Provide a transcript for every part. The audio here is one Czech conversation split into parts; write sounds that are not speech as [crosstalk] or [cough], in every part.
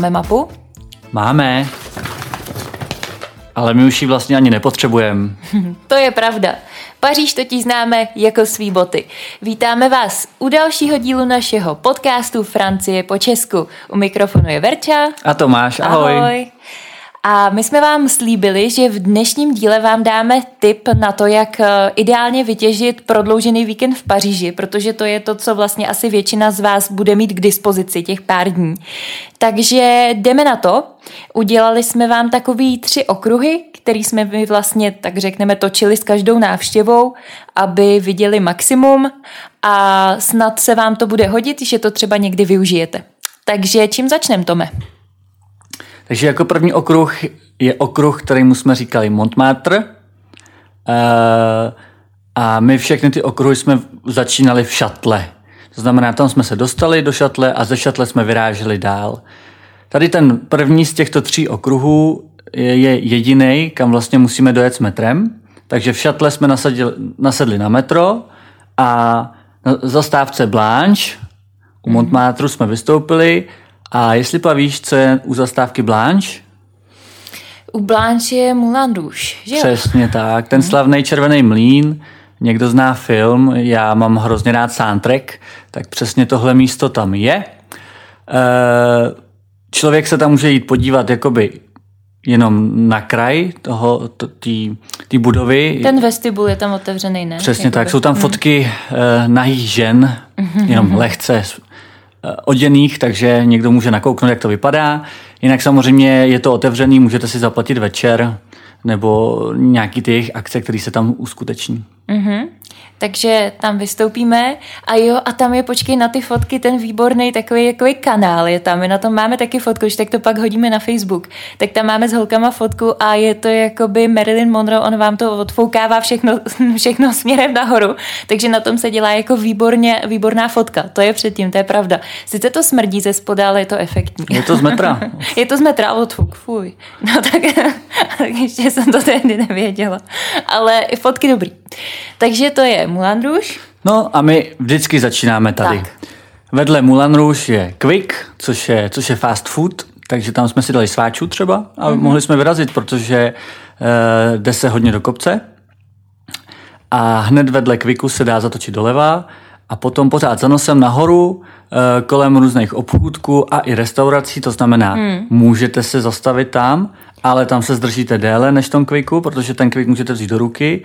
Máme mapu? Máme. Ale my už ji vlastně ani nepotřebujeme. [laughs] to je pravda. Paříž totiž známe jako svý boty. Vítáme vás u dalšího dílu našeho podcastu Francie po Česku. U mikrofonu je Verča. A Tomáš, ahoj. ahoj. A my jsme vám slíbili, že v dnešním díle vám dáme tip na to, jak eh, ideálně vytěžit prodloužený víkend v Paříži, protože to je to, co vlastně asi většina z vás bude mít k dispozici těch pár dní. Takže jdeme na to. Udělali jsme vám takový tři okruhy, který jsme my vlastně, tak řekneme, točili s každou návštěvou, aby viděli maximum a snad se vám to bude hodit, že to třeba někdy využijete. Takže čím začneme, Tome? Takže jako první okruh je okruh, kterýmu jsme říkali Montmartre. Uh, a my všechny ty okruhy jsme začínali v šatle. To znamená, tam jsme se dostali do šatle a ze šatle jsme vyráželi dál. Tady ten první z těchto tří okruhů je, je jediný, kam vlastně musíme dojet s metrem. Takže v šatle jsme nasadili, nasedli na metro a na zastávce Blanche u Montmartre jsme vystoupili a jestli pavíš, co je u zastávky Blanche? U Blanche je Moulin Rouge, že jo? Přesně tak, ten slavný červený mlín, někdo zná film, já mám hrozně rád soundtrack, tak přesně tohle místo tam je. Eh, člověk se tam může jít podívat jakoby jenom na kraj toho, té budovy. Ten vestibul je tam otevřený, ne? Přesně jakoby. tak, jsou tam fotky mm. nahých žen, jenom lehce Eh, oděných, takže někdo může nakouknout, jak to vypadá. Jinak samozřejmě je to otevřený, můžete si zaplatit večer nebo nějaký ty akce, které se tam uskuteční. Mm-hmm takže tam vystoupíme a jo, a tam je, počkej na ty fotky, ten výborný takový, takový kanál je tam, my na tom máme taky fotku, že tak to pak hodíme na Facebook, tak tam máme s holkama fotku a je to jakoby Marilyn Monroe, on vám to odfoukává všechno, [laughs] všechno směrem nahoru, takže na tom se dělá jako výborně, výborná fotka, to je předtím, to je pravda. Sice to smrdí ze spoda, ale je to efektní. Je to z metra. [laughs] je to z metra, odfuk, fuj. No tak, [laughs] tak ještě jsem to tehdy nevěděla. Ale fotky dobrý. Takže to je Moulin Rouge. No a my vždycky začínáme tady. Tak. Vedle Moulin Rouge je Quick, což je, což je fast food, takže tam jsme si dali sváčů třeba a mm-hmm. mohli jsme vyrazit, protože uh, jde se hodně do kopce. A hned vedle Quicku se dá zatočit doleva a potom pořád za nosem nahoru eh, kolem různých obchůdků a i restaurací, to znamená, hmm. můžete se zastavit tam, ale tam se zdržíte déle než tom Quicku, protože ten Quick můžete vzít do ruky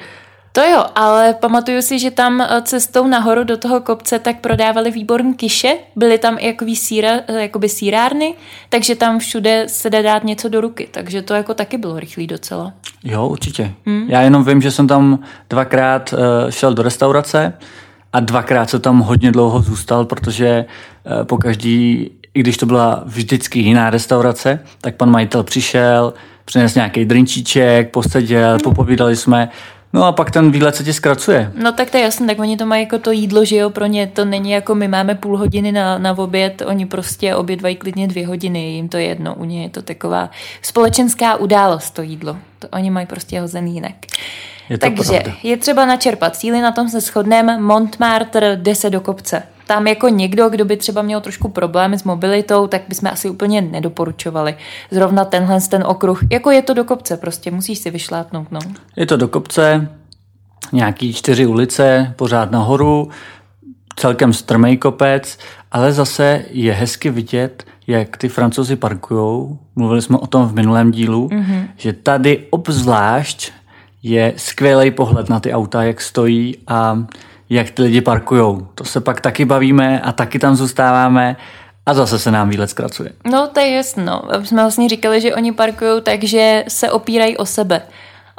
to jo, ale pamatuju si, že tam eh, cestou nahoru do toho kopce tak prodávali výborný kiše, byly tam i jakový síra, eh, jakoby sírárny, takže tam všude se dá dát něco do ruky, takže to jako taky bylo rychlý docela. Jo, určitě. Hmm. Já jenom vím, že jsem tam dvakrát uh, šel do restaurace a dvakrát jsem tam hodně dlouho zůstal, protože uh, po každý, i když to byla vždycky jiná restaurace, tak pan majitel přišel, přinesl nějaký drinčíček, poseděl, hmm. popovídali jsme No a pak ten výlet se ti zkracuje. No tak to je jasné, tak oni to mají jako to jídlo, že jo, pro ně to není jako my máme půl hodiny na, na oběd, oni prostě obědvají klidně dvě hodiny, jim to jedno, u ně je to taková společenská událost to jídlo, to oni mají prostě hozený jinak. Je Takže pravda. je třeba načerpat síly, na tom se shodneme, Montmartre jde se do kopce tam jako někdo, kdo by třeba měl trošku problémy s mobilitou, tak bychom asi úplně nedoporučovali. Zrovna tenhle ten okruh, jako je to do kopce, prostě musíš si vyšlápnout. No. Je to do kopce, nějaký čtyři ulice, pořád nahoru, celkem strmý kopec, ale zase je hezky vidět, jak ty francouzi parkujou. Mluvili jsme o tom v minulém dílu, mm-hmm. že tady obzvlášť je skvělý pohled na ty auta, jak stojí a jak ty lidi parkujou. To se pak taky bavíme a taky tam zůstáváme a zase se nám výlet zkracuje. No, to je jasno. Jsme vlastně říkali, že oni parkují tak, že se opírají o sebe.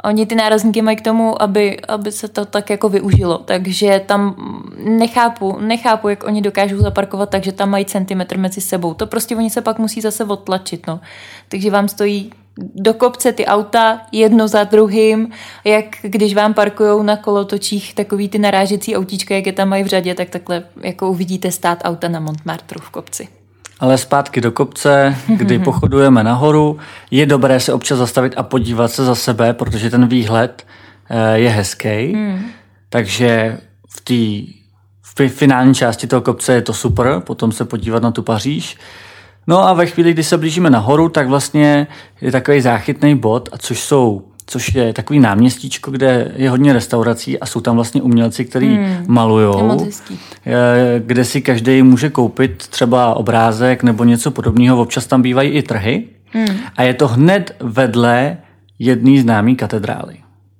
Oni ty nárazníky mají k tomu, aby, aby se to tak jako využilo. Takže tam nechápu, nechápu, jak oni dokážou zaparkovat takže tam mají centimetr mezi sebou. To prostě oni se pak musí zase odtlačit. No. Takže vám stojí do kopce ty auta jedno za druhým, jak když vám parkují na kolotočích takový ty narážecí autíčka, jak je tam mají v řadě, tak takhle jako uvidíte stát auta na Montmartru v kopci. Ale zpátky do kopce, kdy [laughs] pochodujeme nahoru, je dobré se občas zastavit a podívat se za sebe, protože ten výhled eh, je hezký. Hmm. Takže v té v finální části toho kopce je to super, potom se podívat na tu Paříž. No a ve chvíli, kdy se blížíme nahoru, tak vlastně je takový záchytný bod, a což jsou což je takový náměstíčko, kde je hodně restaurací a jsou tam vlastně umělci, kteří hmm, malujou, kde si každý může koupit třeba obrázek nebo něco podobného. Občas tam bývají i trhy hmm. a je to hned vedle jedné známé katedrály.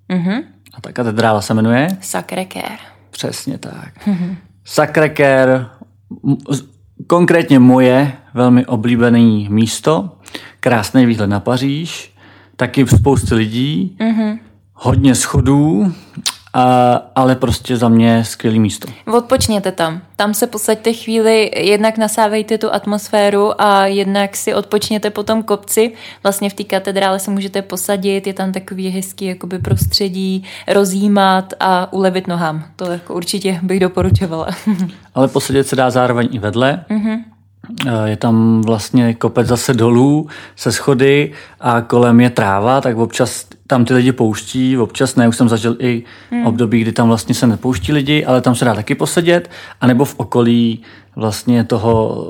Mm-hmm. A ta katedrála se jmenuje? Sacré-Cœur. Přesně tak. Mm-hmm. Sacré-Cœur, konkrétně moje velmi oblíbené místo, krásný výhled na Paříž, taky spousty lidí, mm-hmm. hodně schodů, a, ale prostě za mě skvělý místo. Odpočněte tam. Tam se posaďte chvíli, jednak nasávejte tu atmosféru a jednak si odpočněte po tom kopci. Vlastně v té katedrále se můžete posadit, je tam takový hezký jakoby prostředí, rozjímat a ulevit nohám. To jako určitě bych doporučovala. [laughs] ale posadit se dá zároveň i vedle. Mm-hmm. Je tam vlastně kopec zase dolů se schody a kolem je tráva, tak občas tam ty lidi pouští, občas ne, už jsem zažil i hmm. období, kdy tam vlastně se nepouští lidi, ale tam se dá taky posedět, anebo v okolí vlastně toho,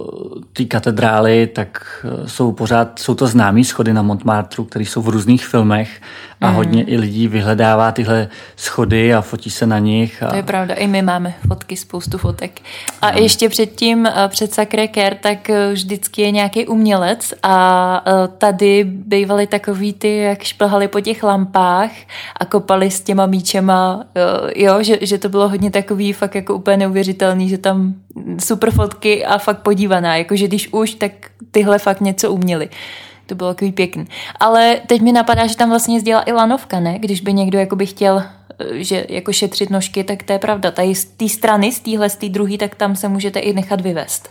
té katedrály, tak eh, jsou pořád, jsou to známé schody na Montmartru, které jsou v různých filmech a mm. hodně i lidí vyhledává tyhle schody a fotí se na nich. A... To je pravda, i my máme fotky, spoustu fotek. A no. ještě předtím, eh, před Sacré Cœur, tak eh, vždycky je nějaký umělec a tady bývaly takový ty, jak šplhali po těch lampách a kopali s těma míčema, jo, že, že to bylo hodně takový fakt jako úplně neuvěřitelný, že tam super fotky a fakt podívaná, jakože když už, tak tyhle fakt něco uměli. To bylo takový pěkný. Ale teď mi napadá, že tam vlastně jezdila i lanovka, ne? Když by někdo jakoby chtěl eh, že jako šetřit nožky, tak to je pravda. Tady z té strany, z téhle, z té druhé, tak tam se můžete i nechat vyvést.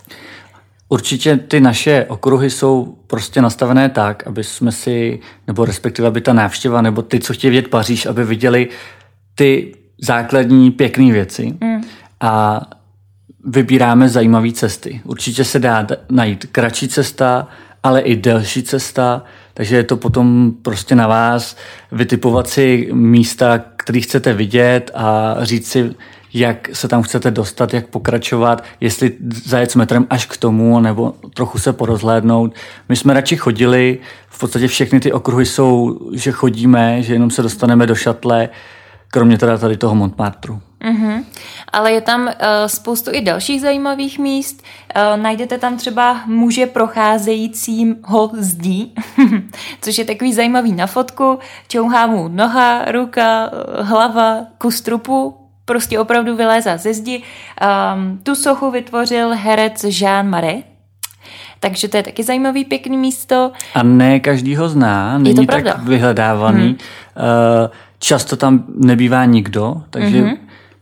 Určitě ty naše okruhy jsou prostě nastavené tak, aby jsme si, nebo respektive aby ta návštěva, nebo ty, co chtějí vidět Paříž, aby viděli ty základní pěkné věci. Mm. A vybíráme zajímavé cesty. Určitě se dá najít kratší cesta, ale i delší cesta, takže je to potom prostě na vás vytipovat si místa, které chcete vidět a říct si, jak se tam chcete dostat, jak pokračovat, jestli zajet s metrem až k tomu, nebo trochu se porozhlédnout. My jsme radši chodili, v podstatě všechny ty okruhy jsou, že chodíme, že jenom se dostaneme do šatle, kromě teda tady toho Montmartru. Mm-hmm. Ale je tam uh, spoustu i dalších zajímavých míst. Uh, najdete tam třeba muže procházejícího zdí, [laughs] což je takový zajímavý na fotku. Čouhá mu noha, ruka, hlava, kus trupu, prostě opravdu vylézá ze zdi. Um, tu sochu vytvořil herec Jean Marais, takže to je taky zajímavý, pěkný místo. A ne každý ho zná, není tak vyhledávaný. Hmm. Uh, často tam nebývá nikdo, takže mm-hmm.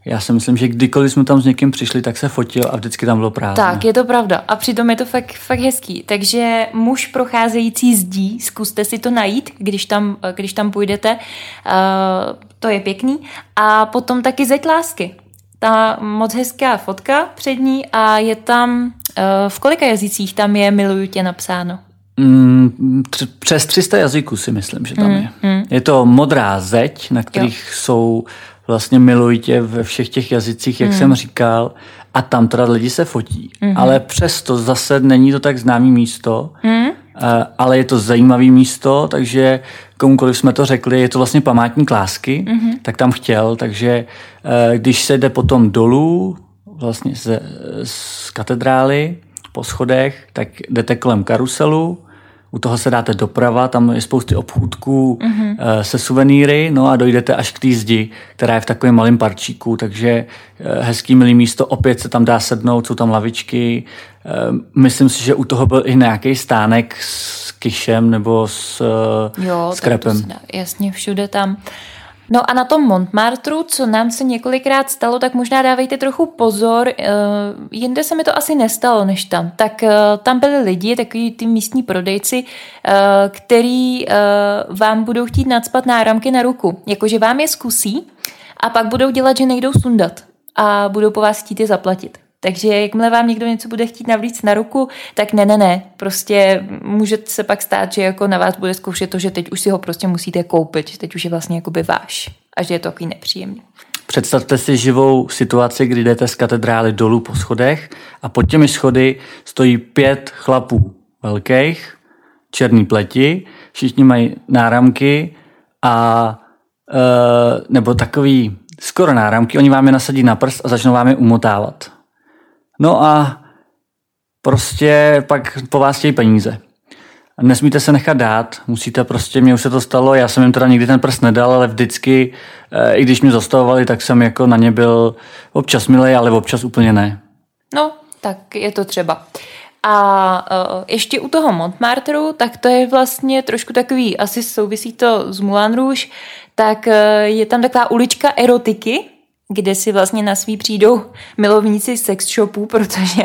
Já si myslím, že kdykoliv jsme tam s někým přišli, tak se fotil a vždycky tam bylo prázdno. Tak, je to pravda. A přitom je to fakt, fakt hezký. Takže muž procházející zdí, zkuste si to najít, když tam, když tam půjdete. Uh, to je pěkný. A potom taky zeď lásky. Ta moc hezká fotka před ní a je tam, uh, v kolika jazycích tam je miluju tě napsáno? Mm, přes 300 jazyků si myslím, že tam mm, je. Mm. Je to modrá zeď, na kterých jo. jsou vlastně milujtě ve všech těch jazycích, jak mm. jsem říkal, a tam teda lidi se fotí. Mm. Ale přesto zase není to tak známý místo, mm. ale je to zajímavý místo, takže komukoliv jsme to řekli, je to vlastně památník lásky, mm. tak tam chtěl, takže eh, když se jde potom dolů, vlastně z, z katedrály, po schodech, tak jdete kolem karuselu, u toho se dáte doprava, tam je spousty obchůdků mm-hmm. se suvenýry, no a dojdete až k té zdi, která je v takovém malém parčíku, takže eh, hezký milý místo, opět se tam dá sednout, jsou tam lavičky. Eh, myslím si, že u toho byl i nějaký stánek s kyšem nebo s, jo, s krepem. Dá, jasně, všude tam. No a na tom Montmartru, co nám se několikrát stalo, tak možná dávejte trochu pozor. Uh, jinde se mi to asi nestalo než tam. Tak uh, tam byli lidi, takový ty místní prodejci, uh, který vám budou chtít nadspat náramky na ruku. Jakože vám je zkusí a pak budou dělat, že nejdou sundat a budou po vás chtít je zaplatit. Takže jakmile vám někdo něco bude chtít navlíct na ruku, tak ne, ne, ne. Prostě může se pak stát, že jako na vás bude zkoušet to, že teď už si ho prostě musíte koupit, že teď už je vlastně jakoby váš a že je to takový nepříjemný. Představte si živou situaci, kdy jdete z katedrály dolů po schodech a pod těmi schody stojí pět chlapů velkých, černý pleti, všichni mají náramky a e, nebo takový skoro náramky, oni vám je nasadí na prst a začnou vám je umotávat. No a prostě pak po vás chtějí peníze. Nesmíte se nechat dát, musíte prostě, mně už se to stalo, já jsem jim teda nikdy ten prst nedal, ale vždycky, e, i když mě zastavovali, tak jsem jako na ně byl občas milej, ale občas úplně ne. No, tak je to třeba. A uh, ještě u toho Montmartru, tak to je vlastně trošku takový, asi souvisí to s Moulin Rouge, tak uh, je tam taková ulička erotiky, kde si vlastně na svý přijdou milovníci sex shopů, protože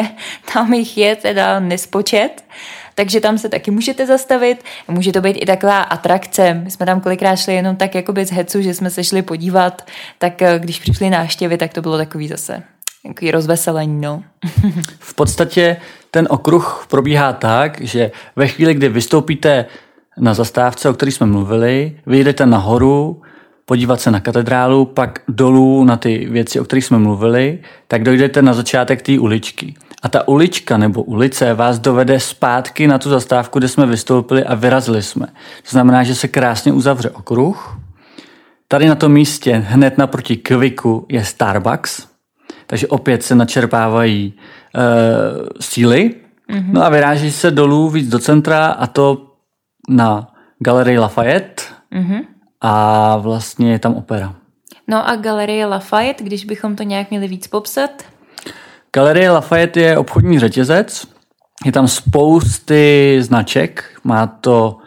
tam jich je teda nespočet. Takže tam se taky můžete zastavit. Může to být i taková atrakce. My jsme tam kolikrát šli jenom tak jako bez hecu, že jsme se šli podívat. Tak eh, když přišli návštěvy, tak to bylo takový zase Takový rozveselení, no. [laughs] v podstatě ten okruh probíhá tak, že ve chvíli, kdy vystoupíte na zastávce, o které jsme mluvili, vyjdete nahoru, podívat se na katedrálu, pak dolů na ty věci, o kterých jsme mluvili, tak dojdete na začátek té uličky. A ta ulička nebo ulice vás dovede zpátky na tu zastávku, kde jsme vystoupili a vyrazili jsme. To znamená, že se krásně uzavře okruh. Tady na tom místě hned naproti Kviku je Starbucks, takže opět se načerpávají uh, síly. Mm-hmm. No a vyráží se dolů víc do centra a to na Galerii Lafayette mm-hmm. A vlastně je tam opera. No a Galerie Lafayette, když bychom to nějak měli víc popsat? Galerie Lafayette je obchodní řetězec, je tam spousty značek, má to,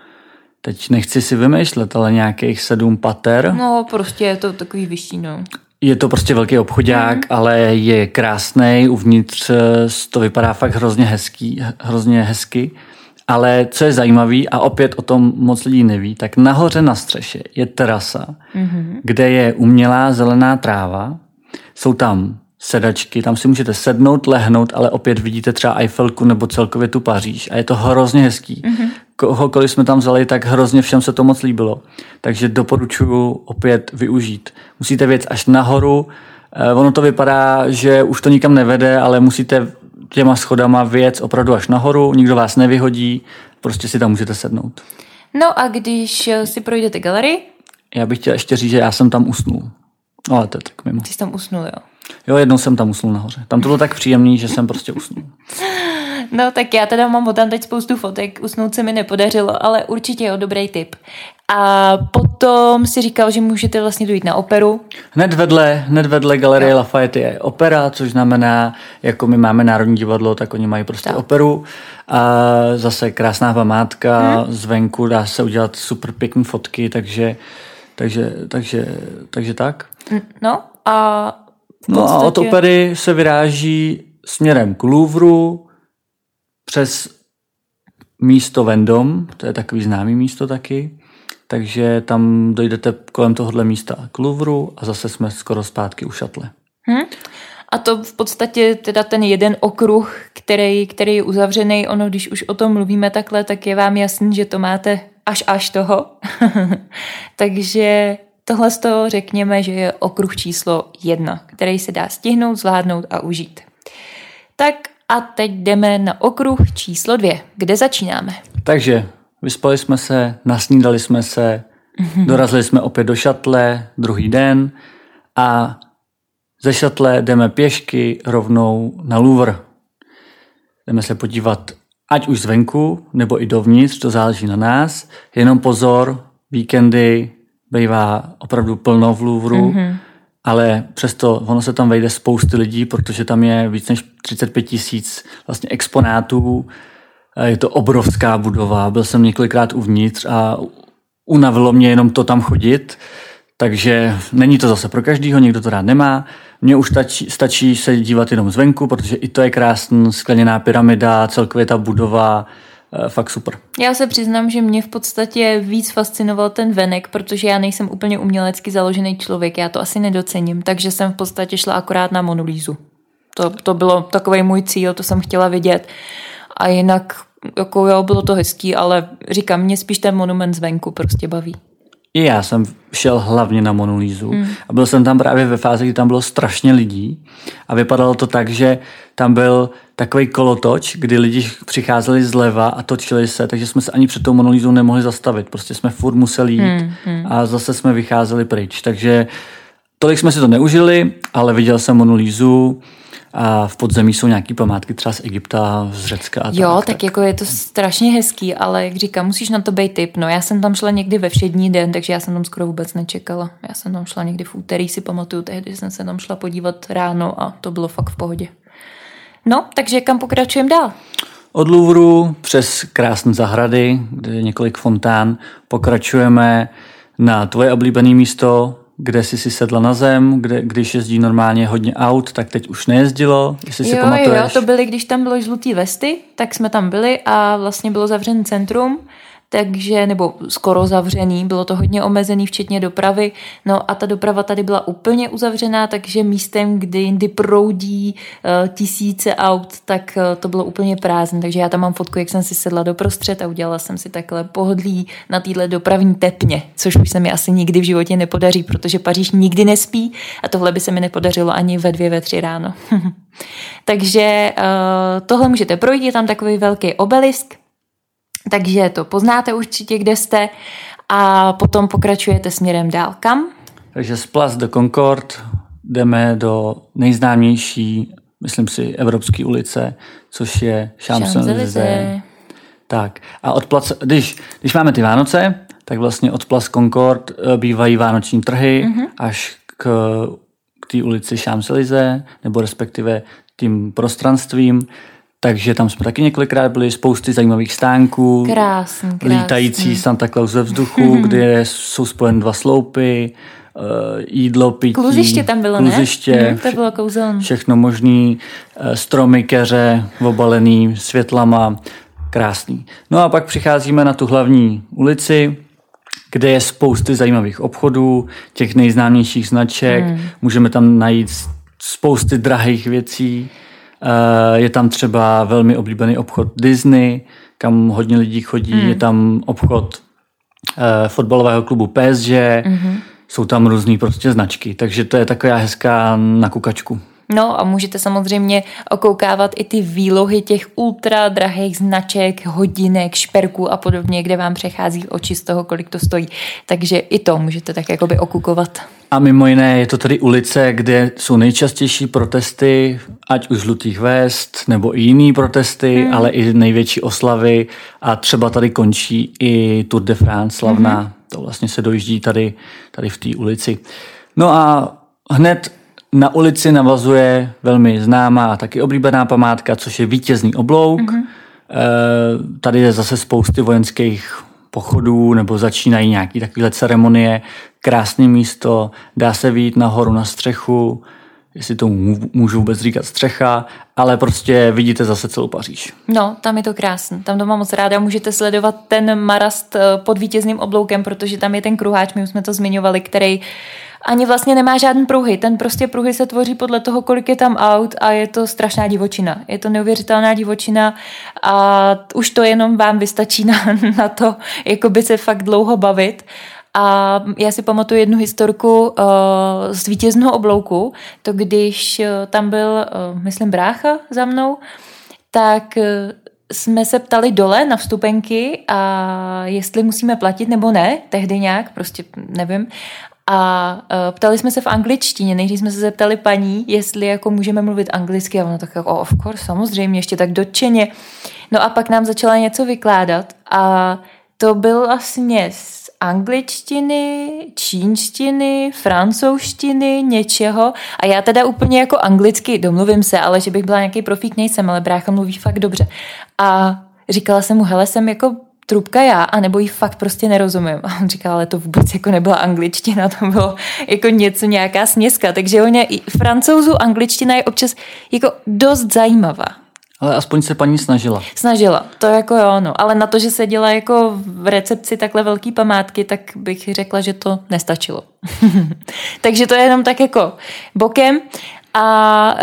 teď nechci si vymýšlet, ale nějakých sedm pater. No, prostě je to takový vyšší, no. Je to prostě velký obchodák, mm. ale je krásný, uvnitř eh, to vypadá fakt hrozně hezký, hrozně hezky. Ale co je zajímavé, a opět o tom moc lidí neví, tak nahoře na střeše je terasa, mm-hmm. kde je umělá zelená tráva, jsou tam sedačky, tam si můžete sednout, lehnout, ale opět vidíte třeba Eiffelku nebo celkově tu Paříž a je to hrozně hezký. Mm-hmm. Kohokoliv jsme tam vzali, tak hrozně všem se to moc líbilo. Takže doporučuji opět využít. Musíte věc až nahoru, eh, ono to vypadá, že už to nikam nevede, ale musíte těma schodama věc opravdu až nahoru, nikdo vás nevyhodí, prostě si tam můžete sednout. No a když si projdete galerii? Já bych chtěl ještě říct, že já jsem tam usnul. Ale to je tak mimo. Ty jsi tam usnul, jo? Jo, jednou jsem tam usnul nahoře. Tam to bylo tak příjemný, že jsem prostě usnul. [laughs] No tak já teda mám tam teď spoustu fotek, usnout se mi nepodařilo, ale určitě je dobrý tip. A potom si říkal, že můžete vlastně dojít na operu. Hned vedle, hned vedle Galerie no. Lafayette je opera, což znamená, jako my máme Národní divadlo, tak oni mají prostě tak. operu. A zase krásná památka, hmm. zvenku dá se udělat super pěkné fotky, takže, takže, takže, takže tak. No a No podstatě... a od opery se vyráží směrem k Louvru přes místo Vendom, to je takový známý místo taky, takže tam dojdete kolem tohohle místa k Louvru a zase jsme skoro zpátky u šatle. Hmm. A to v podstatě teda ten jeden okruh, který, který je uzavřený, ono, když už o tom mluvíme takhle, tak je vám jasný, že to máte až až toho. [laughs] Takže Tohle z toho řekněme, že je okruh číslo jedna, který se dá stihnout, zvládnout a užít. Tak a teď jdeme na okruh číslo dvě. Kde začínáme? Takže vyspali jsme se, nasnídali jsme se, mm-hmm. dorazili jsme opět do šatle druhý den a ze šatle jdeme pěšky rovnou na Louvre. Jdeme se podívat ať už zvenku, nebo i dovnitř, to záleží na nás. Jenom pozor, víkendy bývá opravdu plno v Louvru, mm-hmm. ale přesto ono se tam vejde spousty lidí, protože tam je víc než 35 tisíc vlastně exponátů. Je to obrovská budova, byl jsem několikrát uvnitř a unavilo mě jenom to tam chodit, takže není to zase pro každýho, někdo to rád nemá. Mně už stačí, stačí se dívat jenom zvenku, protože i to je krásná skleněná pyramida, celkově ta budova, Eh, fakt super. Já se přiznám, že mě v podstatě víc fascinoval ten venek, protože já nejsem úplně umělecky založený člověk, já to asi nedocením, takže jsem v podstatě šla akorát na Monolízu. To, to bylo takový můj cíl, to jsem chtěla vidět. A jinak, jako jo, bylo to hezký, ale říkám, mě spíš ten monument zvenku prostě baví. i já jsem šel hlavně na Monolízu hmm. a byl jsem tam právě ve fázi, kdy tam bylo strašně lidí a vypadalo to tak, že tam byl takový kolotoč, kdy lidi přicházeli zleva a točili se, takže jsme se ani před tou Monolízou nemohli zastavit. Prostě jsme furt museli jít hmm. Hmm. a zase jsme vycházeli pryč. Takže tolik jsme si to neužili, ale viděl jsem Monolízu a v podzemí jsou nějaké památky třeba z Egypta, z Řecka a tak. Jo, tak, tak jako je to strašně hezký, ale jak říkám, musíš na to být typ. No já jsem tam šla někdy ve všední den, takže já jsem tam skoro vůbec nečekala. Já jsem tam šla někdy v úterý, si pamatuju, tehdy jsem se tam šla podívat ráno a to bylo fakt v pohodě. No, takže kam pokračujeme dál? Od Louvru přes krásné zahrady, kde je několik fontán, pokračujeme na tvoje oblíbené místo, kde jsi si sedla na zem, kde, když jezdí normálně hodně aut, tak teď už nejezdilo, jestli jo, si pamatuješ. Jo, to byly, když tam bylo žlutý vesty, tak jsme tam byli a vlastně bylo zavřen centrum takže, nebo skoro zavřený, bylo to hodně omezený, včetně dopravy, no a ta doprava tady byla úplně uzavřená, takže místem, kdy jindy proudí uh, tisíce aut, tak uh, to bylo úplně prázdné, takže já tam mám fotku, jak jsem si sedla doprostřed a udělala jsem si takhle pohodlí na téhle dopravní tepně, což už se mi asi nikdy v životě nepodaří, protože Paříž nikdy nespí a tohle by se mi nepodařilo ani ve dvě, ve tři ráno. [laughs] takže uh, tohle můžete projít, je tam takový velký obelisk, takže to poznáte určitě, kde jste a potom pokračujete směrem dál. Kam? Takže z Place de Concorde jdeme do nejznámější, myslím si, Evropské ulice, což je Champs-Élysées. Tak a od plac, když, když máme ty Vánoce, tak vlastně od Place Concorde eh, bývají vánoční trhy mm-hmm. až k, k té ulici Champs-Élysées, nebo respektive tím prostranstvím, takže tam jsme taky několikrát byli, spousty zajímavých stánků. Krásný, krásný. Lítající Santa Claus ve vzduchu, [laughs] kde jsou spojeny dva sloupy, uh, jídlo, pití. Kluziště tam bylo, kluziště, ne? Mhm, to bylo kouzelné. Všechno možný, uh, stromy, keře, obalený světlama, krásný. No a pak přicházíme na tu hlavní ulici, kde je spousty zajímavých obchodů, těch nejznámějších značek, hmm. můžeme tam najít spousty drahých věcí. Eh, je tam třeba velmi oblíbený obchod Disney, kam hodně lidí chodí. Mm. Je tam obchod uh, fotbalového klubu PSG. Mm-hmm. Jsou tam různé prostě značky, takže to je taková hezká nakukačku. No a můžete samozřejmě okoukávat i ty výlohy těch ultra drahých značek, hodinek, šperků a podobně, kde vám přechází oči z toho, kolik to stojí. Takže i to můžete tak jakoby okukovat. A mimo jiné je to tady ulice, kde jsou nejčastější protesty, ať už žlutých vest, nebo i jiný protesty, hmm. ale i největší oslavy a třeba tady končí i Tour de France slavná. Hmm. To vlastně se dojíždí tady, tady v té ulici. No a hned na ulici navazuje velmi známá a taky oblíbená památka, což je vítězný oblouk. Mm-hmm. Tady je zase spousty vojenských pochodů nebo začínají nějaké takové ceremonie. Krásné místo, dá se výjít nahoru na střechu, jestli to můžu vůbec říkat střecha, ale prostě vidíte zase celou Paříž. No, tam je to krásné. Tam to mám moc ráda. Můžete sledovat ten marast eh, pod vítězným obloukem, protože tam je ten kruháč, my už jsme to zmiňovali, který ani vlastně nemá žádný pruhy. Ten prostě pruhy se tvoří podle toho, kolik je tam aut a je to strašná divočina. Je to neuvěřitelná divočina a už to jenom vám vystačí na, [laughs] na to, jako by se fakt dlouho bavit. A já si pamatuju jednu historku uh, z vítězného oblouku, to když uh, tam byl, uh, myslím, brácha za mnou, tak uh, jsme se ptali dole na vstupenky a jestli musíme platit nebo ne, tehdy nějak, prostě nevím. A uh, ptali jsme se v angličtině, nejdřív jsme se zeptali paní, jestli jako můžeme mluvit anglicky a ona tak jako, oh, of course, samozřejmě, ještě tak dotčeně. No a pak nám začala něco vykládat a to byl vlastně z angličtiny, čínštiny, francouzštiny, něčeho a já teda úplně jako anglicky domluvím se, ale že bych byla nějaký profík nejsem, ale brácha mluví fakt dobře. A říkala jsem mu, hele, jsem jako trubka já, anebo jí fakt prostě nerozumím. A on říkal, ale to vůbec jako nebyla angličtina, to bylo jako něco, nějaká směska. Takže on je, francouzů angličtina je občas jako dost zajímavá. Ale aspoň se paní snažila. Snažila, to jako jo, no. Ale na to, že se dělá jako v recepci takhle velký památky, tak bych řekla, že to nestačilo. [laughs] takže to je jenom tak jako bokem. A uh,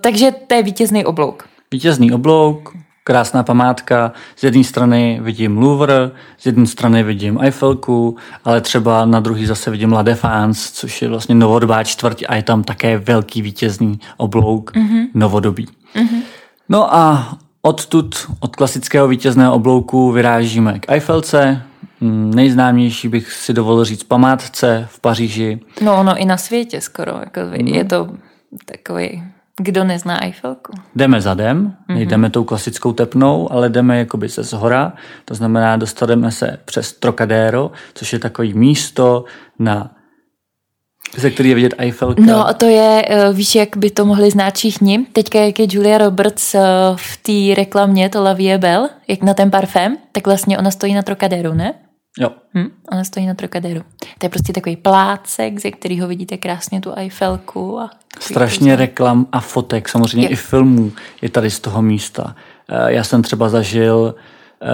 takže to je vítězný oblouk. Vítězný oblouk, krásná památka. Z jedné strany vidím Louvre, z jedné strany vidím Eiffelku, ale třeba na druhý zase vidím La Défense, což je vlastně novodobá čtvrť a je tam také velký vítězný oblouk mm-hmm. novodobí. Mm-hmm. No a odtud, od klasického vítězného oblouku vyrážíme k Eiffelce, mm, nejznámější bych si dovolil říct památce v Paříži. No ono i na světě skoro, jako mm. je to takový kdo nezná Eiffelku? Jdeme zadem, mm-hmm. nejdeme tou klasickou tepnou, ale jdeme jakoby se zhora, to znamená dostaneme se přes Trocadero, což je takový místo na ze který je vidět Eiffelka. No, to je, eh, víš, jak by to mohli znát všichni. Teďka, jak je Julia Roberts eh, v té reklamě, to La Vie Belle, jak na ten parfém, tak vlastně ona stojí na Trocadero, ne? Jo. Hm, ona stojí na Trocadero. To je prostě takový plácek, ze kterého vidíte krásně tu Eiffelku. A Strašně kůzle. reklam a fotek, samozřejmě je. i filmů je tady z toho místa. Eh, já jsem třeba zažil, eh,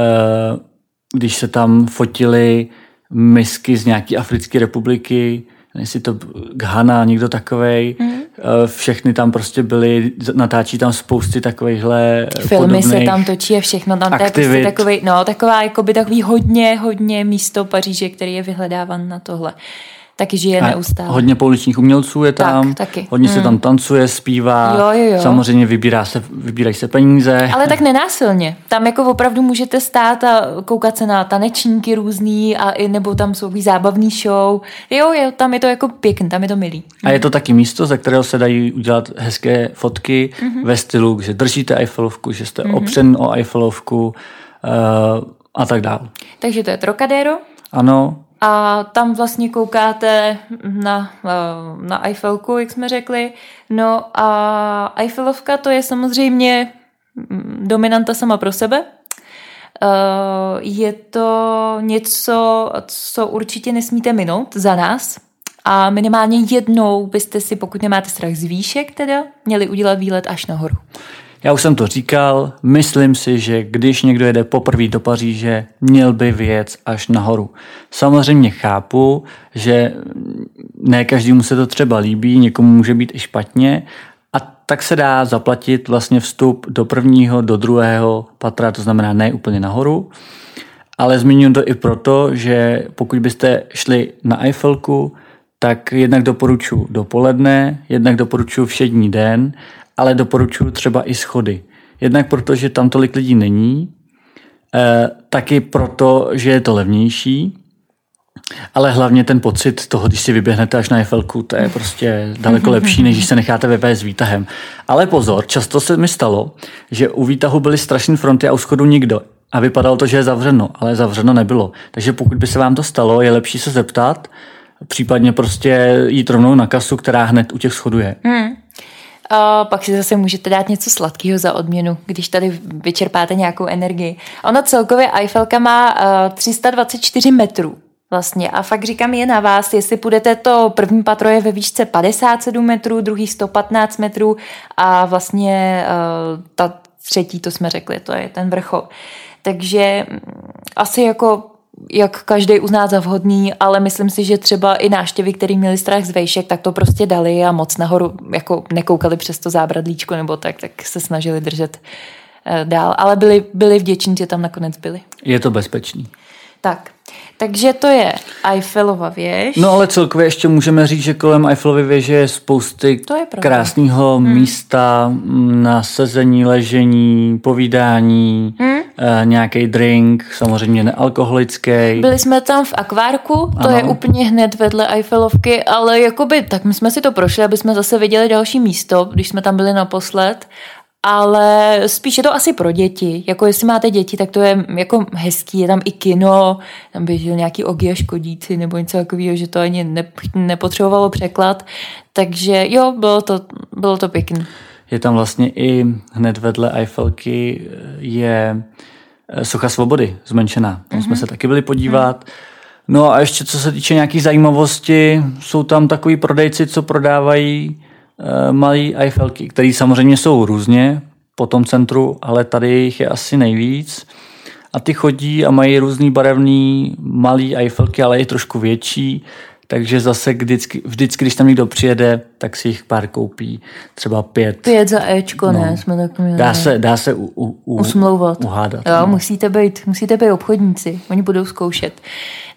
když se tam fotili misky z nějaké Africké republiky, jestli to Ghana, někdo takovej. Mm. Všechny tam prostě byly, natáčí tam spousty takovýchhle Filmy se tam točí a všechno tam. To je prostě takový, no, taková, jako by takový hodně, hodně místo Paříže, který je vyhledávan na tohle taky žije a neustále. Hodně pouličních umělců je tam, tak, taky. hodně hmm. se tam tancuje, zpívá, jo, jo, jo. samozřejmě vybírá se, vybírají se peníze. Ale tak nenásilně. Tam jako opravdu můžete stát a koukat se na tanečníky různý a i, nebo tam jsou zábavný show. Jo, jo, tam je to jako pěkný, tam je to milý. A je to taky místo, ze kterého se dají udělat hezké fotky mm-hmm. ve stylu, že držíte Eiffelovku, že jste mm-hmm. opřen o Eiffelovku uh, a tak dále. Takže to je Trocadero. Ano, a tam vlastně koukáte na, eh, na Eiffelku, jak jsme řekli. No a Eiffelovka to je samozřejmě mm, dominanta sama pro sebe. Eh, je to něco, co určitě nesmíte minout za nás. A minimálně jednou byste si, pokud nemáte strach z výšek teda, měli udělat výlet až nahoru. Já už jsem to říkal, myslím si, že když někdo jede poprvé do Paříže, měl by vyjet až nahoru. Samozřejmě chápu, že ne každému se to třeba líbí, někomu může být i špatně, a tak se dá zaplatit vlastně vstup do prvního, do druhého patra, to znamená ne úplně nahoru. Ale zmiňuji to i proto, že pokud byste šli na Eiffelku, tak jednak doporučuji dopoledne, jednak doporučuji všední den ale doporučuji třeba i schody. Jednak proto, že tam tolik lidí není, eh, taky proto, že je to levnější, ale hlavně ten pocit toho, když si vyběhnete až na Eiffelku, to je prostě daleko [laughs] lepší, než když se necháte vyvést výtahem. Ale pozor, často se mi stalo, že u výtahu byly strašné fronty a u schodu nikdo. A vypadalo to, že je zavřeno, ale zavřeno nebylo. Takže pokud by se vám to stalo, je lepší se zeptat, případně prostě jít rovnou na kasu, která hned u těch schodů je. Hmm. A pak si zase můžete dát něco sladkého za odměnu, když tady vyčerpáte nějakou energii. Ona celkově Eiffelka má 324 metrů vlastně. A fakt říkám, je na vás, jestli půjdete to první patro je ve výšce 57 metrů, druhý 115 metrů a vlastně ta třetí, to jsme řekli, to je ten vrchol. Takže mm, asi jako jak každý uzná za vhodný, ale myslím si, že třeba i náštěvy, který měli strach z vejšek, tak to prostě dali a moc nahoru jako nekoukali přes to zábradlíčko nebo tak, tak se snažili držet eh, dál. Ale byli, byli vděční, že tam nakonec byli. Je to bezpečný. Tak. Takže to je Eiffelova věž. No ale celkově ještě můžeme říct, že kolem Eiffelovy věže je spousty to je krásného hmm. místa mm, na sezení, ležení, povídání, hmm. Eh, nějaký drink, samozřejmě nealkoholický. Byli jsme tam v akvárku, to ano. je úplně hned vedle Eiffelovky, ale jakoby, tak my jsme si to prošli, aby jsme zase viděli další místo, když jsme tam byli naposled ale spíš je to asi pro děti. Jako jestli máte děti, tak to je jako hezký, je tam i kino, tam běžel nějaký ogy a škodíci nebo něco takového, že to ani ne, nepotřebovalo překlad. Takže jo, bylo to, bylo to pěkné. Je tam vlastně i hned vedle Eiffelky je eh, Socha svobody zmenšená. Tam mm-hmm. jsme mhm. se taky byli podívat. No a ještě co se týče nějakých zajímavosti, jsou tam takový prodejci, co prodávají Eh, malý Eiffelky, které samozřejmě jsou různě po tom centru, ale tady jich je asi nejvíc. A ty chodí a mají různý barevný malý Eiffelky, ale i trošku větší. Takže zase vždycky, vždycky, když tam někdo přijede, tak si jich pár koupí, třeba pět. Pět za Ečko, no. ne? Jsme tak měli. Dá se, dá se u, u, u, usmlouvat. Uhádat. Jo, no. musíte být, musíte být obchodníci, oni budou zkoušet.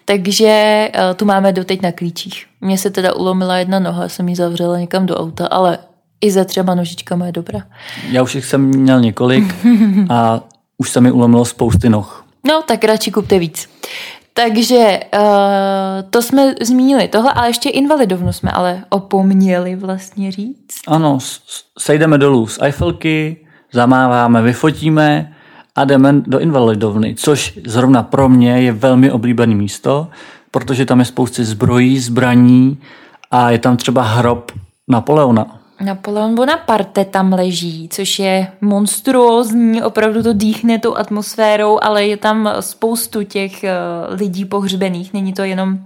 Takže uh, tu máme doteď na klíčích. Mně se teda ulomila jedna noha, jsem ji zavřela někam do auta, ale i za třema nožičkama je dobrá. Já už jich jsem měl několik [laughs] a už se mi ulomilo spousty noh. No, tak radši kupte víc. Takže uh, to jsme zmínili tohle, ale ještě invalidovnu jsme ale opomněli vlastně říct. Ano, sejdeme dolů z Eiffelky, zamáváme, vyfotíme a jdeme do invalidovny, což zrovna pro mě je velmi oblíbené místo, protože tam je spousty zbrojí, zbraní a je tam třeba hrob Napoleona. Napoleon Bonaparte tam leží, což je monstruózní, opravdu to dýchne tou atmosférou, ale je tam spoustu těch uh, lidí pohřbených, není to jenom uh,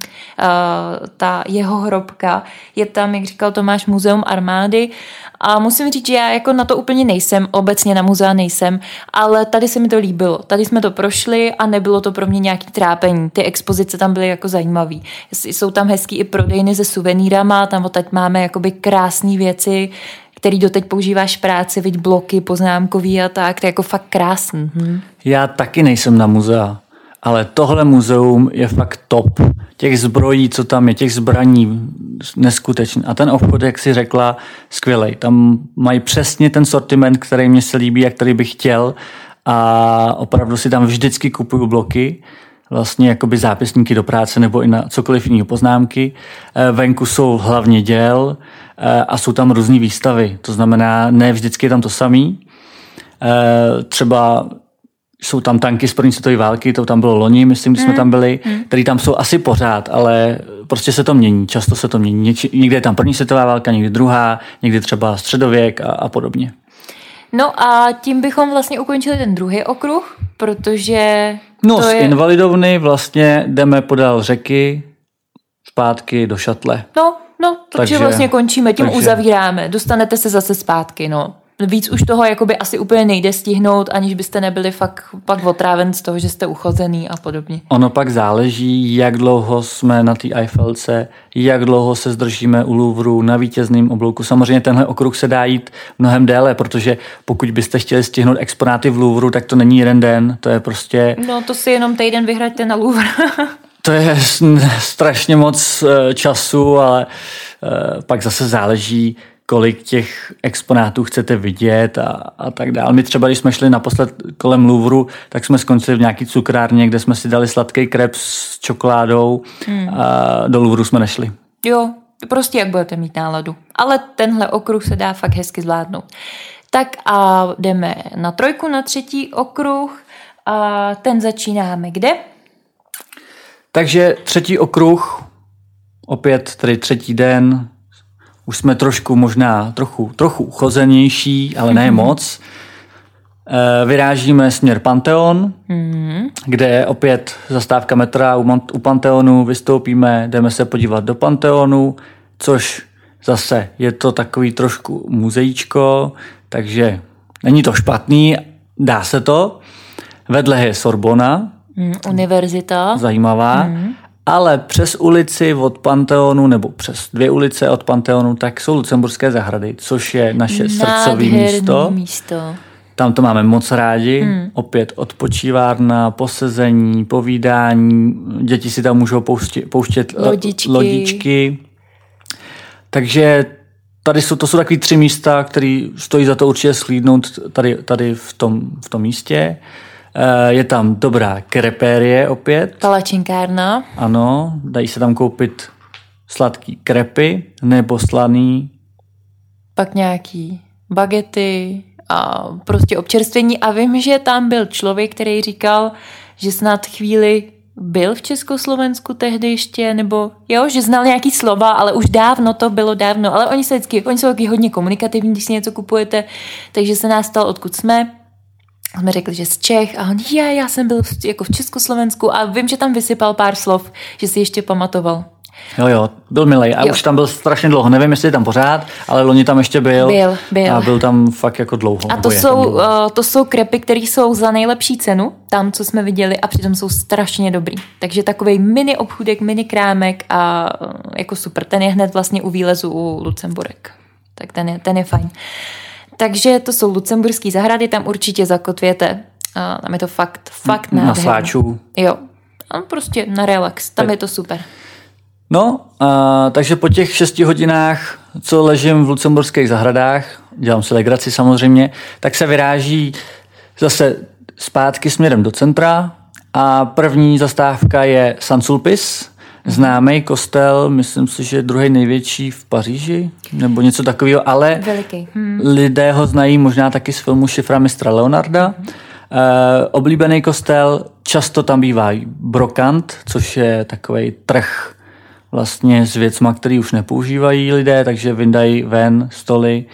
ta jeho hrobka. Je tam, jak říkal Tomáš, muzeum armády a musím říct, že já jako na to úplně nejsem, obecně na muzea nejsem, ale tady se mi to líbilo. Tady jsme to prošli a nebylo to pro mě nějaký trápení. Ty expozice tam byly jako zajímavé. Jsou tam hezký i prodejny se suvenýrama, tam teď máme jakoby krásné věci, který doteď používáš práci, viď bloky poznámkový a tak, to je jako fakt krásný. Hm? Já taky nejsem na muzea, ale tohle muzeum je fakt top. Těch zbrojí, co tam je, těch zbraní, neskutečný. A ten obchod, jak si řekla, skvělej. Tam mají přesně ten sortiment, který mě se líbí a který bych chtěl a opravdu si tam vždycky kupuju bloky vlastně jakoby zápisníky do práce nebo i na cokoliv jiného poznámky. Eh, venku jsou hlavně děl eh, a jsou tam různé výstavy. To znamená, ne vždycky je tam to samý. Eh, třeba jsou tam tanky z první světové války, to tam bylo loni, myslím, když jsme hmm. tam byli, hmm. které tam jsou asi pořád, ale prostě se to mění, často se to mění. Někdy je tam první světová válka, někdy druhá, někdy třeba středověk a, a podobně. No a tím bychom vlastně ukončili ten druhý okruh, protože... No to z je... invalidovny vlastně jdeme podél řeky zpátky do šatle. No, no, takže, takže vlastně končíme, tím takže... uzavíráme, dostanete se zase zpátky, no víc už toho jakoby asi úplně nejde stihnout, aniž byste nebyli fakt pak otráven z toho, že jste uchozený a podobně. Ono pak záleží, jak dlouho jsme na té Eiffelce, jak dlouho se zdržíme u Louvru na vítězném oblouku. Samozřejmě tenhle okruh se dá jít mnohem déle, protože pokud byste chtěli stihnout exponáty v Louvru, tak to není jeden den, to je prostě... No to si jenom týden vyhraďte na Louvre. [laughs] to je strašně moc eh, času, ale eh, pak zase záleží, kolik těch exponátů chcete vidět a, a tak dále. My třeba, když jsme šli naposled kolem Louvru, tak jsme skončili v nějaký cukrárně, kde jsme si dali sladký krep s čokoládou hmm. a do Louvru jsme nešli. Jo, prostě jak budete mít náladu. Ale tenhle okruh se dá fakt hezky zvládnout. Tak a jdeme na trojku, na třetí okruh. A ten začínáme kde? Takže třetí okruh, opět tedy třetí den, už jsme trošku možná trochu, trochu uchozenější, ale ne moc. Eh, vyrážíme směr Panteon, mm-hmm. kde opět zastávka metra u, u Panteonu, vystoupíme, jdeme se podívat do Panteonu, což zase je to takový trošku muzeíčko, takže není to špatný, dá se to. Vedle je Sorbona. Mm, univerzita. Zajímavá. Mm ale přes ulici od Panteonu, nebo přes dvě ulice od Panteonu, tak jsou Lucemburské zahrady, což je naše srdcové místo. místo. Tam to máme moc rádi. Hmm. Opět odpočívárna, posezení, povídání. Děti si tam můžou pouštět, pouštět eh, lodičky. lodičky. Takže tady jsou, to jsou takový tři místa, které stojí za to určitě slídnout tady, tady v, tom, v tom místě. Je tam dobrá krepérie opět. Palačinkárna. Ano, dají se tam koupit sladký krepy nebo slaný. Pak nějaký bagety a prostě občerstvení. A vím, že tam byl člověk, který říkal, že snad chvíli byl v Československu tehdy ještě, nebo jo, že znal nějaký slova, ale už dávno to bylo dávno, ale oni, se vždycky, oni jsou taky hodně komunikativní, když si něco kupujete, takže se nás stal, odkud jsme jsme řekli, že z Čech a on, je, já jsem byl v, jako v Československu a vím, že tam vysypal pár slov, že si ještě pamatoval. Jo, jo, byl milej a jo. už tam byl strašně dlouho. Nevím, jestli je tam pořád, ale loni tam ještě byl. Byl, byl. A byl tam fakt jako dlouho. A to jsou, dlouho. uh, to jsou krepy, které jsou za nejlepší cenu, tam, co jsme viděli, a přitom jsou strašně dobrý. Takže takový mini obchůdek, mini krámek a uh, jako super. Ten je hned vlastně u výlezu u Lucemburek. Tak ten je, ten je fajn. Takže to jsou lucemburský zahrady, tam určitě zakotvěte. A tam je to fakt, fakt Na sváčů. Jo. A prostě na relax, tam tak. je to super. No, a, takže po těch šesti hodinách, co ležím v lucemburských zahradách, dělám si legraci samozřejmě, tak se vyráží zase zpátky směrem do centra a první zastávka je San Sulpice, známý kostel, myslím si, že druhý největší v Paříži, nebo něco takového, ale Veliký. Hmm. lidé ho znají možná taky z filmu Šifra mistra Leonarda. Hmm. Uh, oblíbený kostel, často tam bývá brokant, což je takový trh vlastně s věcma, který už nepoužívají lidé, takže vyndají ven stoly,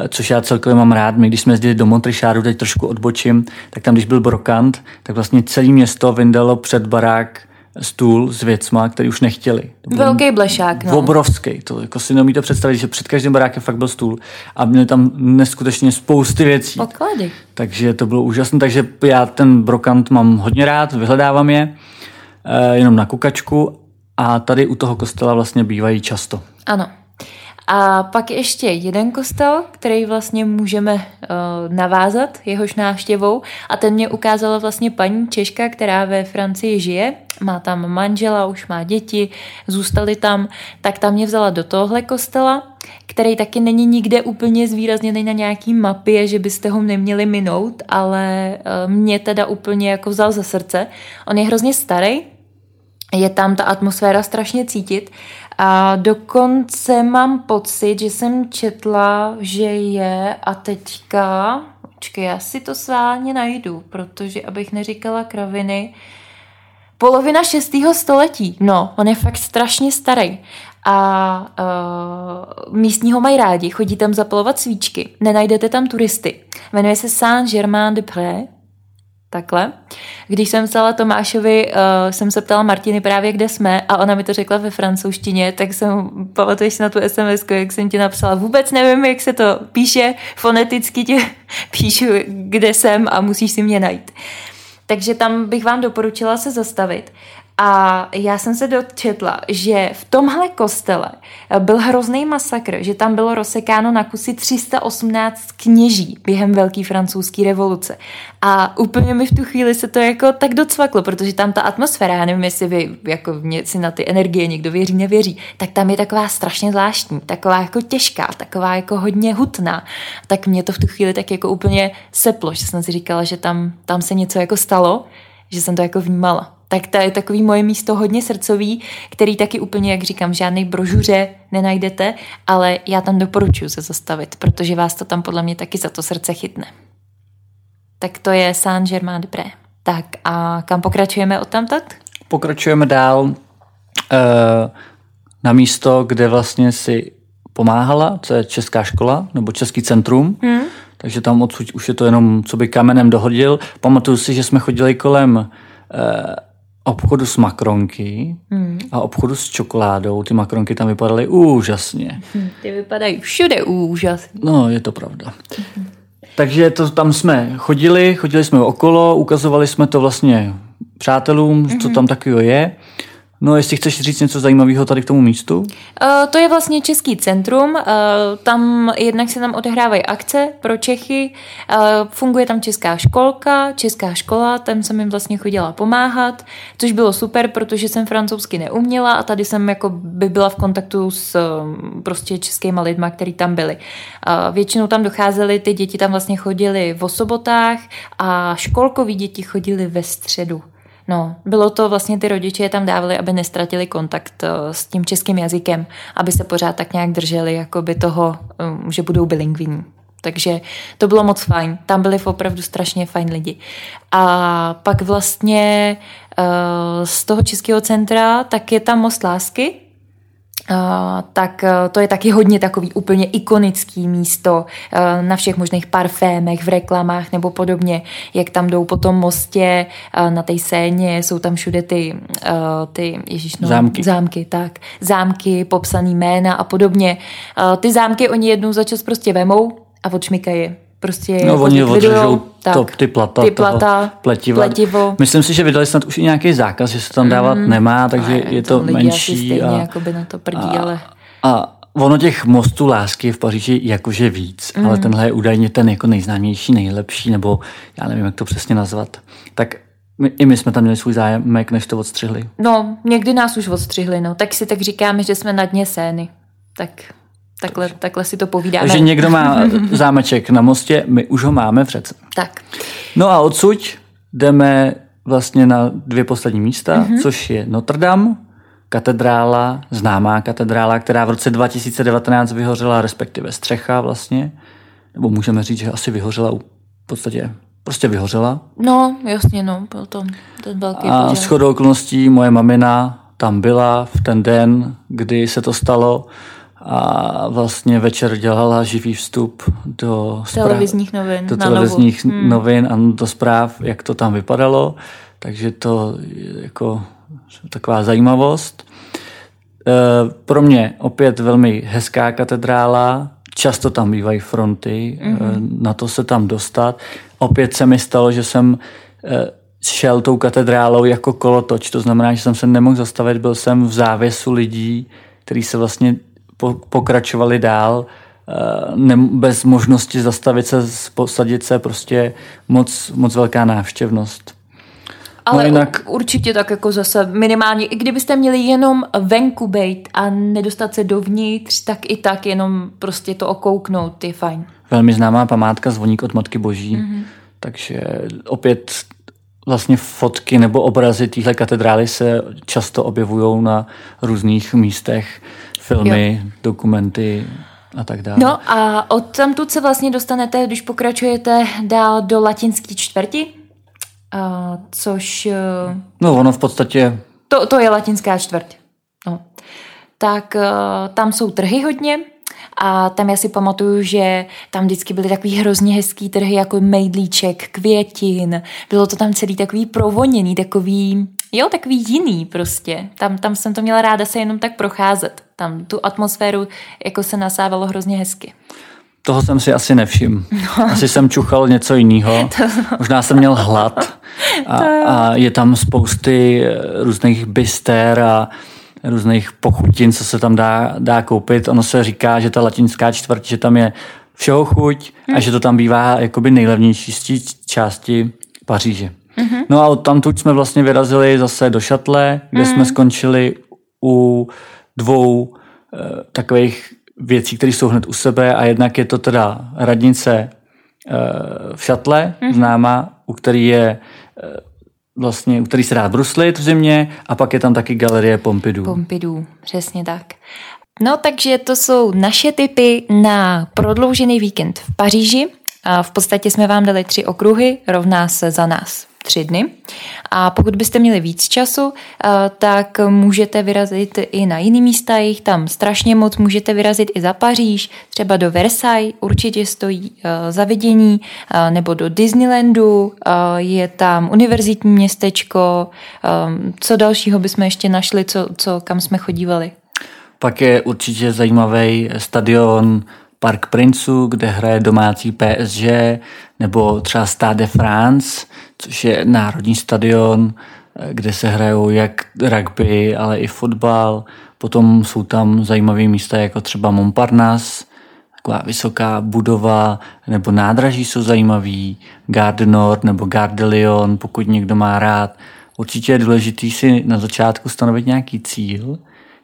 uh, což já celkově mám rád. My, když jsme jezdili do Montrišáru, teď trošku odbočím, tak tam, když byl brokant, tak vlastně celé město vyndalo před barák stůl s věcma, který už nechtěli. Velký blešák, no. Obrovský. To jako si neumíte představit, že před každým barákem fakt byl stůl a měli tam neskutečně spousty věcí. Podklady. Takže to bylo úžasné. Takže já ten brokant mám hodně rád, vyhledávám je eh, jenom na kukačku a tady u toho kostela vlastně bývají často. Ano. A pak ještě jeden kostel, který vlastně můžeme uh, navázat jehož návštěvou. A ten mě ukázala vlastně paní Češka, která ve Francii žije, má tam manžela, už má děti, zůstali tam, tak tam mě vzala do tohle kostela, který taky není nikde úplně zvýrazněný na nějaký mapě, že byste ho neměli minout, ale uh, mě teda úplně jako vzal za srdce. On je hrozně starý, je tam ta atmosféra strašně cítit a dokonce mám pocit, že jsem četla, že je a teďka, počkej, já si to sválně najdu, protože abych neříkala kraviny, polovina šestého století. No, on je fakt strašně starý. A uh, místní ho mají rádi, chodí tam zapalovat svíčky, nenajdete tam turisty. Jmenuje se Saint-Germain-de-Pré takhle. Když jsem psala Tomášovi, uh, jsem se ptala Martiny právě, kde jsme a ona mi to řekla ve francouzštině, tak jsem, pamatuješ na tu SMS, jak jsem ti napsala, vůbec nevím, jak se to píše, foneticky tě [laughs] píšu, kde jsem a musíš si mě najít. Takže tam bych vám doporučila se zastavit. A já jsem se dočetla, že v tomhle kostele byl hrozný masakr, že tam bylo rozsekáno na kusy 318 kněží během Velké francouzské revoluce. A úplně mi v tu chvíli se to jako tak docvaklo, protože tam ta atmosféra, já nevím, jestli vy jako si na ty energie někdo věří, nevěří, tak tam je taková strašně zvláštní, taková jako těžká, taková jako hodně hutná. Tak mě to v tu chvíli tak jako úplně seplo, že jsem si říkala, že tam, tam se něco jako stalo, že jsem to jako vnímala tak to je takový moje místo hodně srdcový, který taky úplně, jak říkám, žádný brožuře nenajdete, ale já tam doporučuji se zastavit, protože vás to tam podle mě taky za to srdce chytne. Tak to je Saint-Germain-de-Pré. Tak a kam pokračujeme od tamtat? Pokračujeme dál uh, na místo, kde vlastně si pomáhala, co je Česká škola, nebo Český centrum. Hmm. Takže tam odsud už je to jenom, co by kamenem dohodil. Pamatuju si, že jsme chodili kolem uh, obchodu s makronky hmm. a obchodu s čokoládou. Ty makronky tam vypadaly úžasně. Hmm, ty vypadají všude úžasně. No, je to pravda. Hmm. Takže to, tam jsme chodili, chodili jsme okolo, ukazovali jsme to vlastně přátelům, hmm. co tam takového je. No, jestli chceš říct něco zajímavého tady k tomu místu? Uh, to je vlastně Český centrum. Uh, tam jednak se tam odehrávají akce pro Čechy. Uh, funguje tam Česká školka, Česká škola, tam jsem jim vlastně chodila pomáhat, což bylo super, protože jsem francouzsky neuměla a tady jsem jako by byla v kontaktu s prostě českýma lidma, kteří tam byli. Většinou tam docházely, ty děti tam vlastně chodily v sobotách a školkoví děti chodili ve středu. No, bylo to vlastně ty rodiče je tam dávali, aby nestratili kontakt eh, s tím českým jazykem, aby se pořád tak nějak drželi jakoby toho, eh, že budou bilingvní. Takže to bylo moc fajn. Tam byli opravdu strašně fajn lidi. A pak vlastně uh, z toho českého centra tak je tam Most lásky, Uh, tak uh, to je taky hodně takový úplně ikonický místo uh, na všech možných parfémech, v reklamách nebo podobně, jak tam jdou po tom mostě na té scéně, jsou tam všude ty, ty ježiš, no, zámky. zámky, tak, zámky, popsaný jména a podobně. Ty zámky oni jednou za čas prostě vemou a odšmikají prostě no, oni odřežou to, ty plata, ty plata pletivo. pletivo. Myslím si, že vydali snad už i nějaký zákaz, že se tam dávat mm, nemá, takže je to menší. Asi stejně a, jako by na to prdí, a, ale... A ono těch mostů lásky v Paříži jakože víc, mm. ale tenhle je údajně ten jako nejznámější, nejlepší, nebo já nevím, jak to přesně nazvat. Tak my, I my jsme tam měli svůj zájemek, než to odstřihli. No, někdy nás už odstřihli, no. Tak si tak říkáme, že jsme na dně sény. Tak Takhle, takhle si to povídáme. Takže někdo má [laughs] zámeček na mostě, my už ho máme v řece. Tak. No a odsud jdeme vlastně na dvě poslední místa, mm-hmm. což je Notre Dame, katedrála, známá katedrála, která v roce 2019 vyhořela, respektive střecha vlastně, nebo můžeme říct, že asi vyhořela v podstatě prostě vyhořela. No, jasně, no, byl to ten velký A s chodou okolností moje mamina tam byla v ten den, kdy se to stalo a vlastně večer dělala živý vstup do zpráv, televizních novin. Do televizních hmm. novin a do zpráv, jak to tam vypadalo. Takže to je jako taková zajímavost. E, pro mě opět velmi hezká katedrála, často tam bývají fronty, mm-hmm. na to se tam dostat. Opět se mi stalo, že jsem e, šel tou katedrálou jako kolotoč, to znamená, že jsem se nemohl zastavit, byl jsem v závěsu lidí, který se vlastně pokračovali dál eh, ne, bez možnosti zastavit se, posadit se, prostě moc, moc velká návštěvnost. Ale no jinak... určitě tak jako zase minimálně, i kdybyste měli jenom venku bejt a nedostat se dovnitř, tak i tak jenom prostě to okouknout je fajn. Velmi známá památka Zvoník od Matky Boží, mm-hmm. takže opět vlastně fotky nebo obrazy téhle katedrály se často objevují na různých místech filmy, jo. dokumenty a tak dále. No a od tamtud se vlastně dostanete, když pokračujete dál do latinské čtvrti, uh, což... Uh, no ono v podstatě... To, to je latinská čtvrť. No. Tak uh, tam jsou trhy hodně, a tam já si pamatuju, že tam vždycky byly takový hrozně hezký trhy jako mejdlíček, květin. Bylo to tam celý takový provoněný, takový, jo, takový jiný prostě. Tam, tam jsem to měla ráda se jenom tak procházet. Tam tu atmosféru jako se nasávalo hrozně hezky. Toho jsem si asi nevšiml. No. Asi jsem čuchal něco jiného. [laughs] Možná jsem měl hlad. A, a je tam spousty různých byster a různých pochutin, co se tam dá, dá koupit. Ono se říká, že ta latinská čtvrť, že tam je všeho chuť a že to tam bývá jakoby nejlevnější z části Paříže. Mm-hmm. No a od tamtud jsme vlastně vyrazili zase do Šatle, kde mm. jsme skončili u dvou e, takových věcí, které jsou hned u sebe a jednak je to teda radnice e, v Šatle, mm. známá, u který je e, vlastně, u který se dá bruslit v zimě a pak je tam taky galerie Pompidou. Pompidou, přesně tak. No takže to jsou naše typy na prodloužený víkend v Paříži. A v podstatě jsme vám dali tři okruhy, rovná se za nás tři dny. A pokud byste měli víc času, eh, tak můžete vyrazit i na jiný místa, jich tam strašně moc, můžete vyrazit i za Paříž, třeba do Versailles, určitě stojí eh, za vidění, eh, nebo do Disneylandu, je tam univerzitní městečko, co dalšího bychom ještě našli, co, co kam jsme chodívali? Pak je určitě zajímavý stadion Park Princů, kde hraje domácí PSG, nebo třeba Stade de France, což je národní stadion, kde se hrajou jak rugby, ale i fotbal. Potom jsou tam zajímavé místa jako třeba Montparnasse, taková vysoká budova, nebo nádraží jsou zajímavý, Gare Nord nebo Gare de Lyon, pokud někdo má rád. Určitě je důležité si na začátku stanovit nějaký cíl,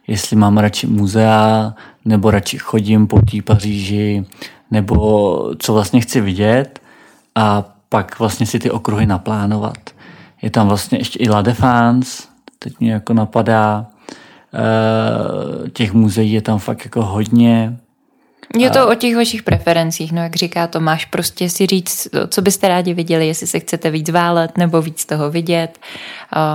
jestli mám radši muzea, nebo radši chodím po té Paříži, nebo co vlastně chci vidět a pak vlastně si ty okruhy naplánovat. Je tam vlastně ještě i La Défense, teď mě jako napadá, e, těch muzeí je tam fakt jako hodně. Je to o těch vašich preferencích, no jak říká Tomáš, prostě si říct, co byste rádi viděli, jestli se chcete víc válet nebo víc toho vidět.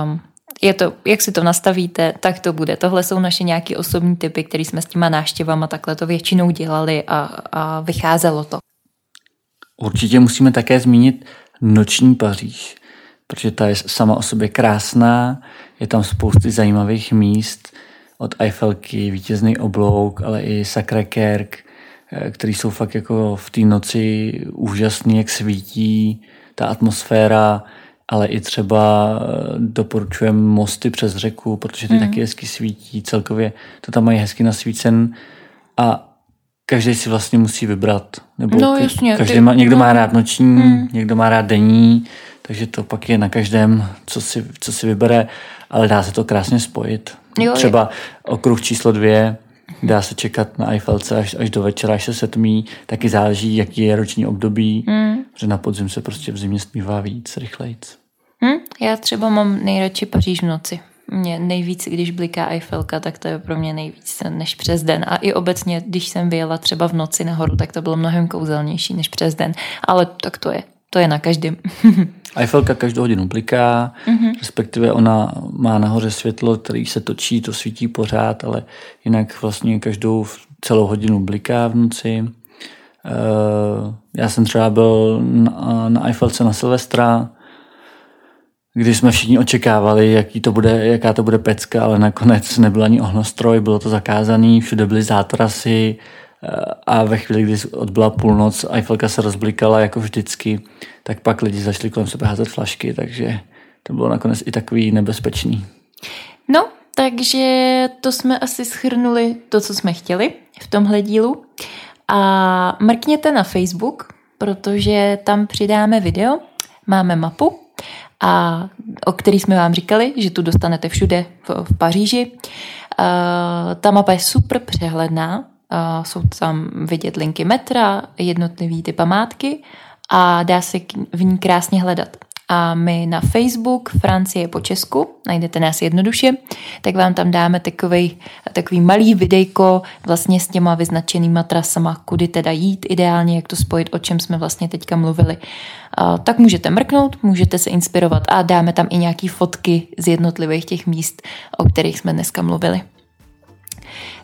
Um, je to, jak si to nastavíte, tak to bude. Tohle jsou naše nějaké osobní typy, které jsme s těma náštěvama takhle to většinou dělali a, a vycházelo to. Určitě musíme také zmínit noční Paříž, protože ta je sama o sobě krásná, je tam spousty zajímavých míst, od Eiffelky, vítězný oblouk, ale i Sacré-Kerk, eh, který jsou fakt jako v té noci úžasný, jak svítí, ta atmosféra, ale i třeba eh, doporučujeme mosty přes řeku, protože ty mm. taky hezky svítí, celkově to tam mají hezky nasvícen a každý si vlastně musí vybrat. Nebo no, jasně, každý ty, má, někdo no. má rád noční, mm. někdo má rád denní, takže to pak je na každém, co si, co si vybere, ale dá se to krásně spojit. Jo, třeba je. okruh číslo dvě, dá se čekat na Eiffelce až, až do večera, až se setmí, taky záleží, jaký je roční období, mm. že na podzim se prostě v zimě zpívá víc, rychlejc. Hm? Já třeba mám nejradši Paříž v noci. Mě nejvíc, když bliká Eiffelka, tak to je pro mě nejvíc než přes den. A i obecně, když jsem vyjela třeba v noci nahoru, tak to bylo mnohem kouzelnější než přes den. Ale tak to je. To je na každém. [laughs] Eiffelka každou hodinu bliká, mm-hmm. respektive ona má nahoře světlo, který se točí, to svítí pořád, ale jinak vlastně každou celou hodinu bliká v noci. Uh, já jsem třeba byl na, na Eiffelce na Silvestra, kdy jsme všichni očekávali, jaký to bude, jaká to bude pecka, ale nakonec nebyl ani ohnostroj, bylo to zakázané, všude byly zátrasy eh, a ve chvíli, kdy odbyla půlnoc, Eiffelka se rozblikala jako vždycky, tak pak lidi začali kolem sebe házet flašky, takže to bylo nakonec i takový nebezpečný. No, takže to jsme asi schrnuli to, co jsme chtěli v tomhle dílu. A mrkněte na Facebook, protože tam přidáme video, máme mapu a o který jsme vám říkali, že tu dostanete všude v, v Paříži. Uh, ta mapa je super přehledná, jsou tam vidět linky metra, jednotlivý ty památky a dá se v ní krásně hledat a my na Facebook Francie po Česku, najdete nás jednoduše, tak vám tam dáme takový, takový malý videjko vlastně s těma vyznačenýma trasama, kudy teda jít ideálně, jak to spojit, o čem jsme vlastně teďka mluvili. Tak můžete mrknout, můžete se inspirovat a dáme tam i nějaký fotky z jednotlivých těch míst, o kterých jsme dneska mluvili.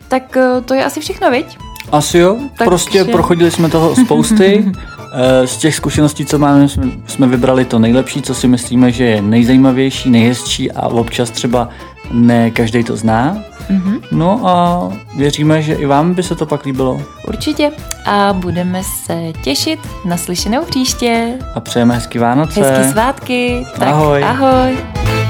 Tak eh, to je asi všechno, viď? Asi jo, tak prostě že... prochodili jsme toho [laughs] spousty. Eh, z těch zkušeností, co máme, jsme vybrali to nejlepší, co si myslíme, že je nejzajímavější, nejhezčí a občas třeba ne každý to zná. Mm-hmm. No a věříme, že i vám by se to pak líbilo. Určitě. A budeme se těšit na slyšenou příště. A přejeme hezký Vánoce. Hezký svátky. Tak ahoj. Ahoj.